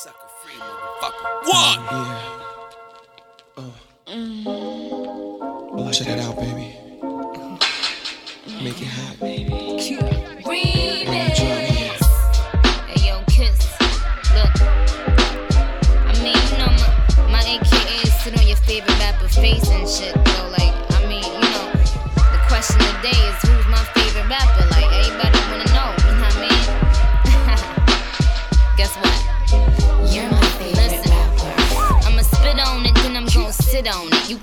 Sucker free, motherfucker. What? Yeah. Oh. Mm. Well, check it out, baby. Make it hot, baby. Remix. Hey, yo, kiss. Look. I mean, you know, my, my AKA is sit on your favorite rapper face and shit, though. Like, I mean, you know, the question today is who's my favorite rapper?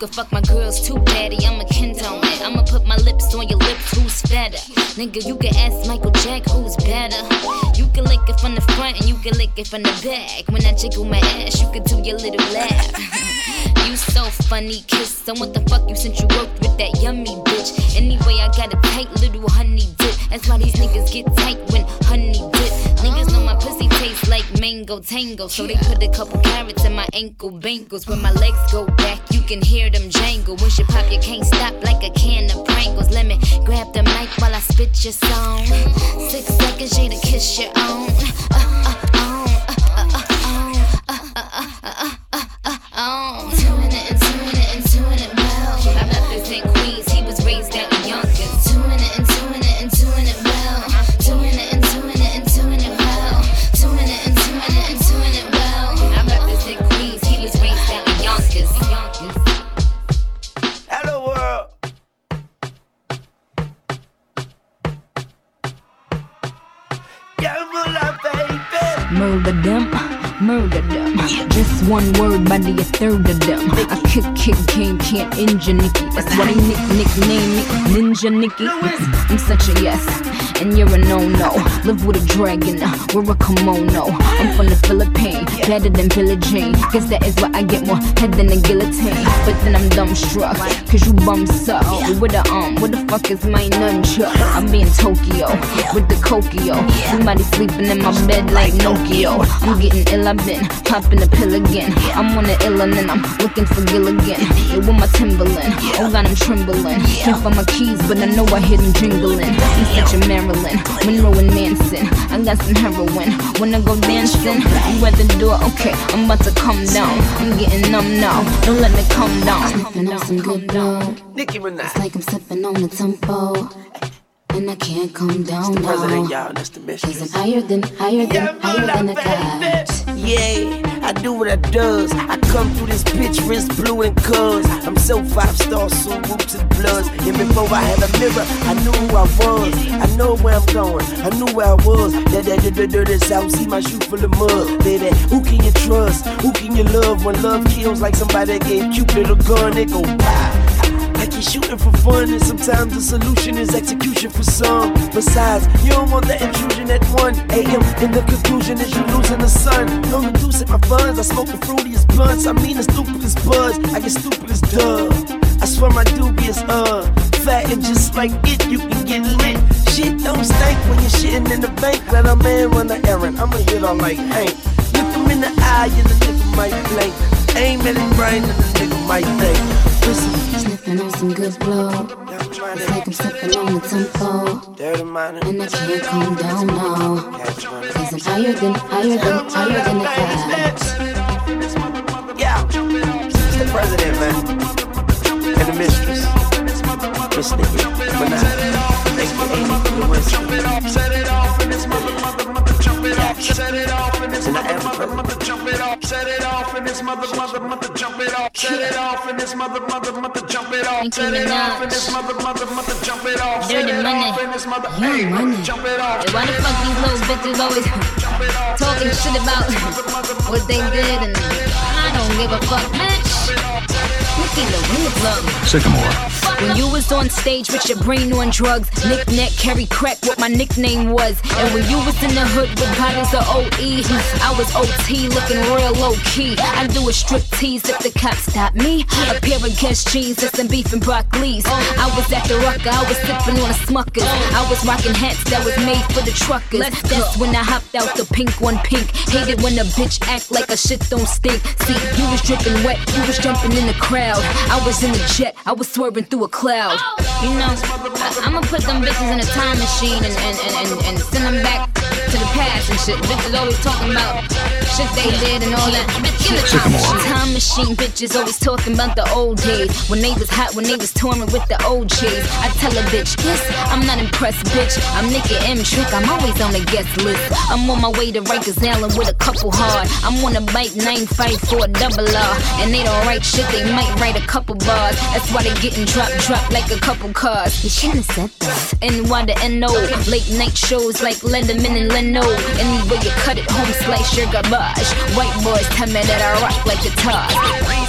Fuck my girls too, daddy. I'ma on it. I'ma put my lips on your lips, who's fatter? Nigga, you can ask Michael Jack who's better. You can lick it from the front and you can lick it from the back. When I jiggle my ass, you can do your little laugh. you so funny, kiss. So what the fuck you since you worked with that yummy bitch? Anyway, I got a tight little honey dip. That's why these niggas get tight when honey mango tango. So they put a couple carrots in my ankle bangles. When my legs go back, you can hear them jangle. Once you pop, you can't stop like a can of Pringles. Let me grab the mic while I spit your song. Six seconds, you to kiss your own. Uh, uh, uh, uh, uh, uh, uh, uh, uh, uh, Murder them, murder them. Just one word, body a third of them. I kick, kick, game, can't injure Nicki. That's why they nick, nickname me Ninja Nicki. I'm such a yes, and you're a no-no. Live with a dragon, wear a kimono. I'm from the Philippines, better than Jean. Guess that is why I get more head than a guillotine. But then I'm dumbstruck, cause you bum suck. With a um, what the fuck is my nunchuck? I'm in Tokyo, with the Kokio. Somebody sleeping in my bed like Nokia. I'm getting ill, I've been popping the pill again. I'm on the ill and then I'm looking for Gilligan. Yeah, with my Timberland, oh god, I'm trembling. Can't find my keys, but I know I hear them jingling. I'm such a Marilyn, Monroe and Manson. I got some heroin. When I go dancing, you at the door, okay, I'm about to come down. I'm getting numb now, don't let me come down. Sipping on some good blow. Nicki Minaj. It's like I'm sipping on the tempo. And I can't come down President, now. y'all, that's the Cause I'm higher than, higher Yeah, than, higher than a mula, god. Yeah, I do what I does. I come through this bitch wrist blue and cuz. I'm so five star, so roots and bloods. And before I had a mirror, I knew who I was. I know where I'm going. I knew where I was. That that that that that south, see my shoe full of mud, baby. Who can you trust? Who can you love when love kills like somebody that gave Cupid a gun? It go wow. You're shooting for fun, and sometimes the solution is execution for some. Besides, you don't want the intrusion at 1 a.m. And the conclusion is you losing the sun. Don't reduce it, my funds. I smoke the fruitiest blunts. I mean the stupidest buzz. I get stupid as duh. I swear my dubious, uh, fat and just like it, you can get lit. Shit don't stink when you're shitting in the bank. Let a man run the errand. I'ma hit all like Hank. Look him in the eye and the nigga might blink. Aim at his brain and the nigga might think. Sniffing on some good blow. It's like I'm sipping on the tempo. And I can't come down now. Catch one. Cause I'm higher than, higher than, higher than god. Yeah, it's the president, man, and the mistress, Miss off, set it off in this mother, mother, mother, jump it off, set it off in this mother, mother, mother, jump it off, set it off in this mother, mother, mother, jump it off, set it off in this mother, mother, mother, jump it off, set it off in this mother, hey, money. jump it off. Why the fuck these little bitches always talking shit about what they did and I don't give a fuck, bitch. Nicki Louise love. Sycamore. When you was on stage with your brain on drugs, Nick Neck carry crack, what my nickname was. And when you was in the hood with bottles of OE, I was OT looking real low key. I do a strip tease if the cops stop me. A pair of Guess jeans and some beef and broccoli's. I was at the Rucker, I was sipping on a Smuckers. I was rocking hats that was made for the truckers. That's when I hopped out the pink one pink. Hated when a bitch act like a shit don't stink. See, you was dripping wet, you was jumping in the crowd. I was in the jet, I was swerving through a cloud. You know, I, I'ma put them bitches in a time machine and, and, and, and, and send them back to the past and shit. Bitches always talking about shit they did and all that. Give the time machine. Time machine bitches always talking about the old days. When they was hot, when they was touring with the old chicks. I tell a bitch, this, I'm not impressed, bitch. I'm Nicki M Trick, I'm always on the guest list. I'm on my way to Rikers Island with a couple hard. I'm on a bike, nine fight for a double R. And they don't write shit, they might write a couple bars. That's why they getting dropped, dropped like a couple cars. You shouldn't have said that. And why the NO? Late night shows like Letterman and Leno. Anyway, you cut it home, slice your garbage. White boys tell me that I rock like a guitar.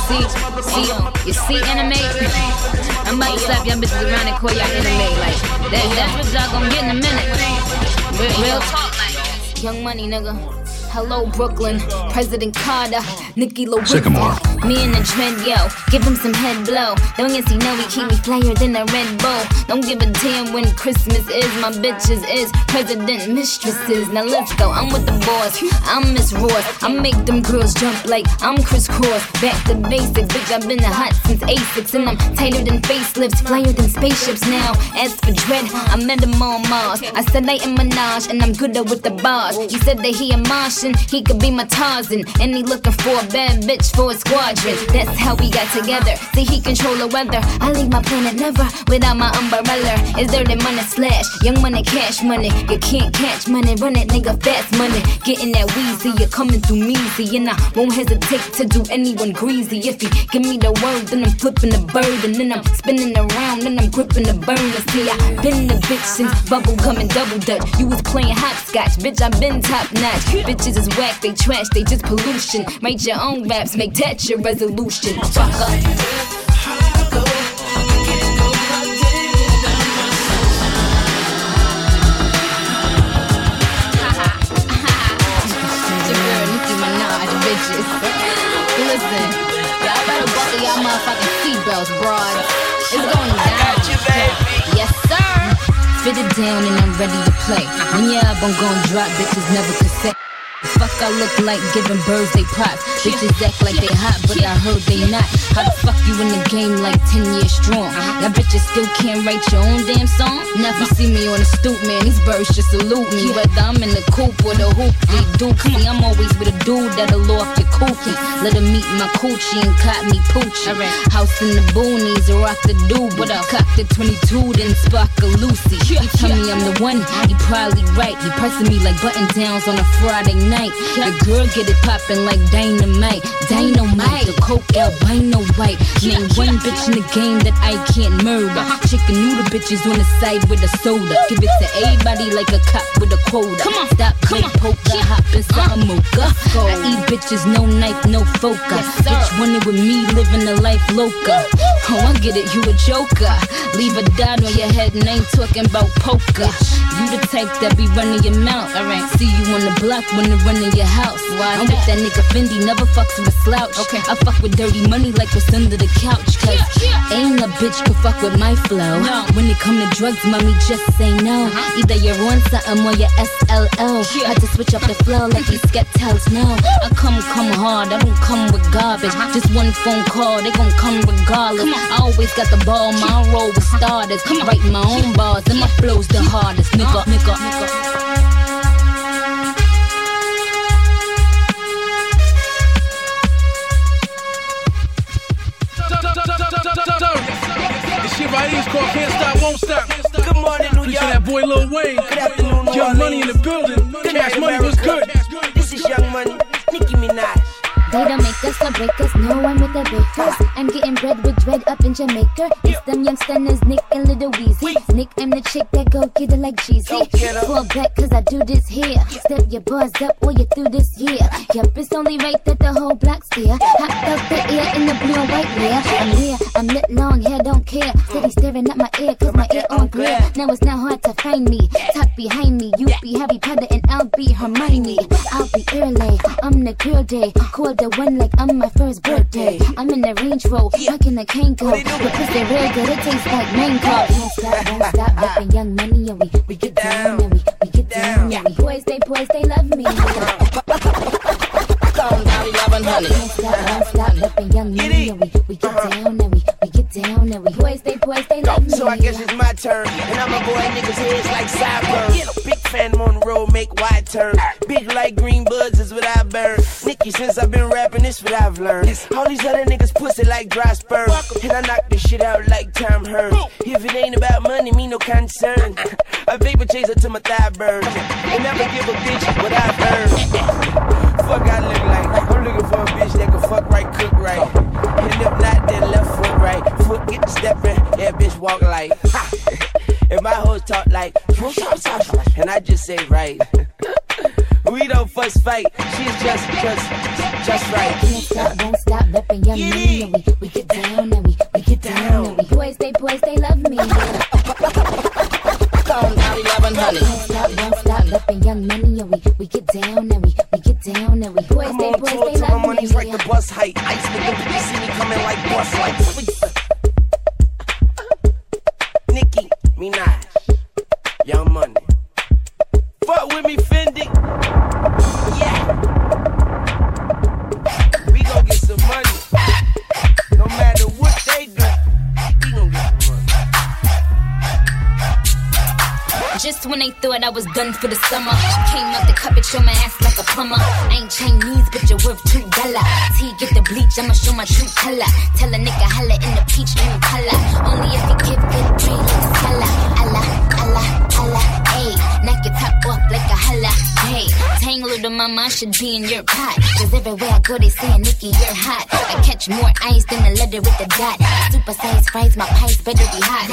See, see, you see anime? I'm about to slap y'all bitches around and call y'all anime. Like, that, that's what y'all gonna get in a minute. Real, real talk, like, young money, nigga. Hello, Brooklyn. President Carter, Nicki Lewis. Sycamore. Me and the dread, yo. Give him some head blow. Don't you see, know we keep me flyer than a Red Bull. Don't give a damn when Christmas is. My bitches is president mistresses. Now let's go. I'm with the boys, I'm Miss Ross. I make them girls jump like I'm Kris Kross. Back to basics, bitch. I've been a hot since A6. And I'm tighter than facelifts, flyer than spaceships now. As for dread, I met him on Mars. I said I am Minaj, and I'm gooder with the bars. He said that he a Martian, he could be my Tarzan. And he looking for a bad bitch for a That's how we got together. See, he control the weather. I leave my planet never without my umbrella. Is there the money slash? Young money, cash money. You can't catch money, run it, nigga, fast money. Getting that wheezy, you're coming through measy. And I won't hesitate to do anyone greasy. If he give me the word, then I'm flipping the bird. And then I'm spinning around, and I'm gripping the burner. See, I been the bitch since bubble gum and double dutch. You was playing hopscotch, bitch, I been top notch. Bitches is whack, they trash, they just pollution. Write your own raps, make that your resolution. Fuck up. Listen, y'all better buckle seatbelts. It's going down. Yes, sir. Down and I'm ready to play. When your album gon' drop, bitches never could say. I look like giving birds they props. Bitches act like they hot, but I heard they not. How the fuck you in the game like 10 years strong? Now bitches still can't write your own damn song? Never see me on the stoop, man. These birds just salute me. Whether I'm in the coop or the hoop, they uh, do. See, I'm always with a dude that'll off your cookie. Let him meet my coochie and caught me poochie. House in the boonies, or rock the dude. What up? Cock the 22, then spark a Lucy. He tell me I'm the one, he probably right. He pressing me like button downs on a Friday night. The girl get it poppin' like dynamite. Dynamite, the coke albino white. Name one bitch in the game that I can't murder. Chicken noodle bitches on the side with a soda. Give it to everybody like a cop with a quota. Come on, stop, play poker, hop inside a mocha. I eat bitches, no knife, no focus. Bitch wanted with me, living a life loca. Oh, I get it, you a joker. Leave a dot on your head and ain't talking about poker. You the type that be running your mouth. Alright, see you on the block when the run in your house. Why? I'm with that nigga Fendi, never fucks with a slouch. Okay, I fuck with dirty money like what's under the couch. Cause ain't a bitch could fuck with my flow. When it come to drugs, mommy, just say no. Either you're on something or you're SLO. Had to switch up the flow like these sket tells no. I come, come hard, I don't come with garbage. Just one phone call, they gon' come regardless. I always got the ball, my roll with starters. Write my own bars, and my flow's the hardest. Nigga, nigga, nigga. Featuring York. that boy Lil Wayne. Good afternoon, New Young Money in the building. Good Cash night, Money was good. This is Young Money, Nicki Minaj. They don't make us or break us, no one with the bakers. I'm getting bread with dread up in Jamaica. It's them young stunners, Nick and Little Weezy. Nick, I'm the chick that go get it like Jeezy. Go get 'em. Fall back cause I do this here. Step your bars up or you through this year. Yup, it's only right that the whole block's there. Hopped out the air in the blue and white layer. I'm here, I'm lit long hair, don't care. Steady staring at my ear cause my ear on glare. Now it's not hard to find me. Talk behind me, you be Harry Potter and I'll be Hermione. I'll be early, I'm the girl day. Call the one like I'm my first birthday. I'm in the Range Rover, rocking the Kango. The pussy real good, it tastes like mango. Can't stop, won't stop, rapping young money and we we get down and we we get down. And we boys they boys they love me. Stop, stop, rapping young money and we we get down and we we get down and we. Boys they boys they love me. So I guess it's my turn, and I'ma boy niggas' heads like sideburns. The road, make wide turns. Big like green buds is what I burn. Nicki, since I've been rapping, this what I've learned. All these other niggas pussy like dry sperm. And I knock this shit out like Tom Hearn. If it ain't about money, me no concern. A vapor chaser to my thigh burn. And never give a bitch what I've earned. Fuck I look like. I'm looking for a bitch that can fuck right, cook right. And if not, foot get to stepping, yeah, bitch walk like. And my hoes talk like, and I just say right. We don't fuss fight, she's just, just, just right. Can't stop, won't stop, reppin' young it. And we, we get down and we, we get down and we boys, they boys, they love me. Can't stop, won't stop, reppin' young money. And we, we get down and we, we get down and we boys, Come they on boys, they my love me. money's like the bus height. Ice nigga, you see me coming like bus lights. Nicki Minaj, I was done for the summer, came out the cup and show my ass like a plumber. I ain't Chinese, but you're worth two dollar. T get the bleach, I'ma show my true color. Tell a nigga holla in the peach blue color. Only if you give good like a Knock your top off like a holla, hey. Tangle to mama, I should be in your pot. Cause everywhere I go, they saying Nicki, you're hot. I catch more ice than a letter with a dot. Super size fries, my pipes better be hot.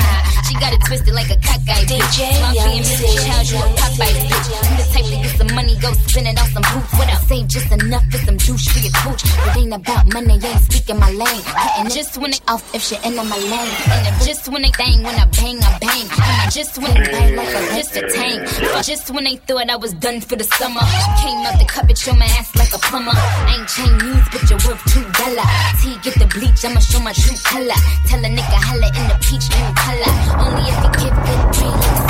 She got it twisted like a cockeyed bitch. Sloppy and Mrs. Child, you a Popeye bitch. I'm the type to get some money, go spend it on some boots. What I say, just enough for some douche for your coach. It ain't about money, ain't speaking my lane. And just when they off, if shit in my lane. And just when they bang, when I bang, I bang. And just when they bang like a just a tank. Just when they thought I was done for the summer. Came out the cup and show my ass like a plumber. I ain't Chinese, but you're worth two dollar. T get the bleach, I'ma show my true color. Tell a nigga holla in the peach blue color. Only if you give good brain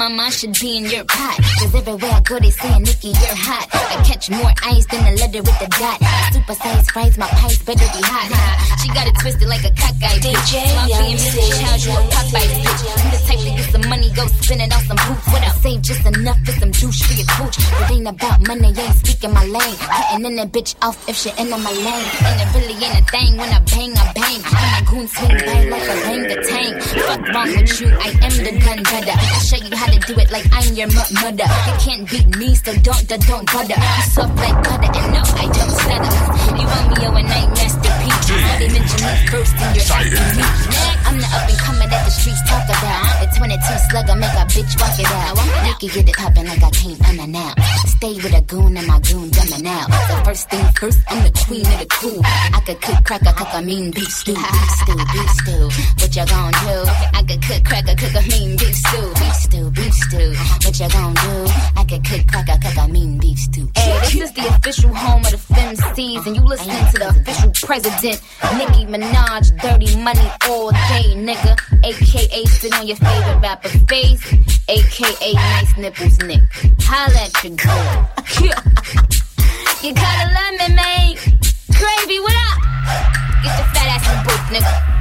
To mama, should be in your pot. Cause everywhere I go, they saying Nicki, you're hot. I catch more ice than a letter with a dot. Super size fries, my pipes better be hot. She got it twisted like a cockeyed bitch. And Mrs. Child, you a Popeye bitch. I'm the type to get some money, go spend it on some boots. What I save just enough for some douche for your coach. It ain't about money, ain't speaking my lane. Hitting in that bitch off if she in on my lane. And it really ain't a thing when I bang, I bang. And my goon swing by like a orangutan. Fuck wrong with you, I am the gun brother. I'll show you how to do it like I'm your mother. You can't beat me, so don't, don't, don't bother. You soft like butter, and no, I don't stutter. You want me, oh, and I ain't masterpiece. All they mention me first, and you're asking me. I'm the up and coming that the streets talk about. The 22 slugger make a bitch walk it out. Nicki get it poppin' like I came unannounced. Stay with a goon and my goon dumbing out. So first thing first, I'm the queen of the cool. I could cook, crack a cook a mean beef stew, beef stew, beef stew. What you gon' do? I could cook, crack a cook a mean beef stew, beef stew, beef stew. What you gon' do? I could cook, crack a cook a mean beef stew. Hey, this is the official home of the FemCs, and you listening to the official president, Nicki Minaj, dirty money all day, nigga. AKA sit on your favorite rapper face, AKA nice nipples, Nick. Holla at your girl. you gotta love me, man. Gravy, what up? Get your fat ass in the booth, nigga.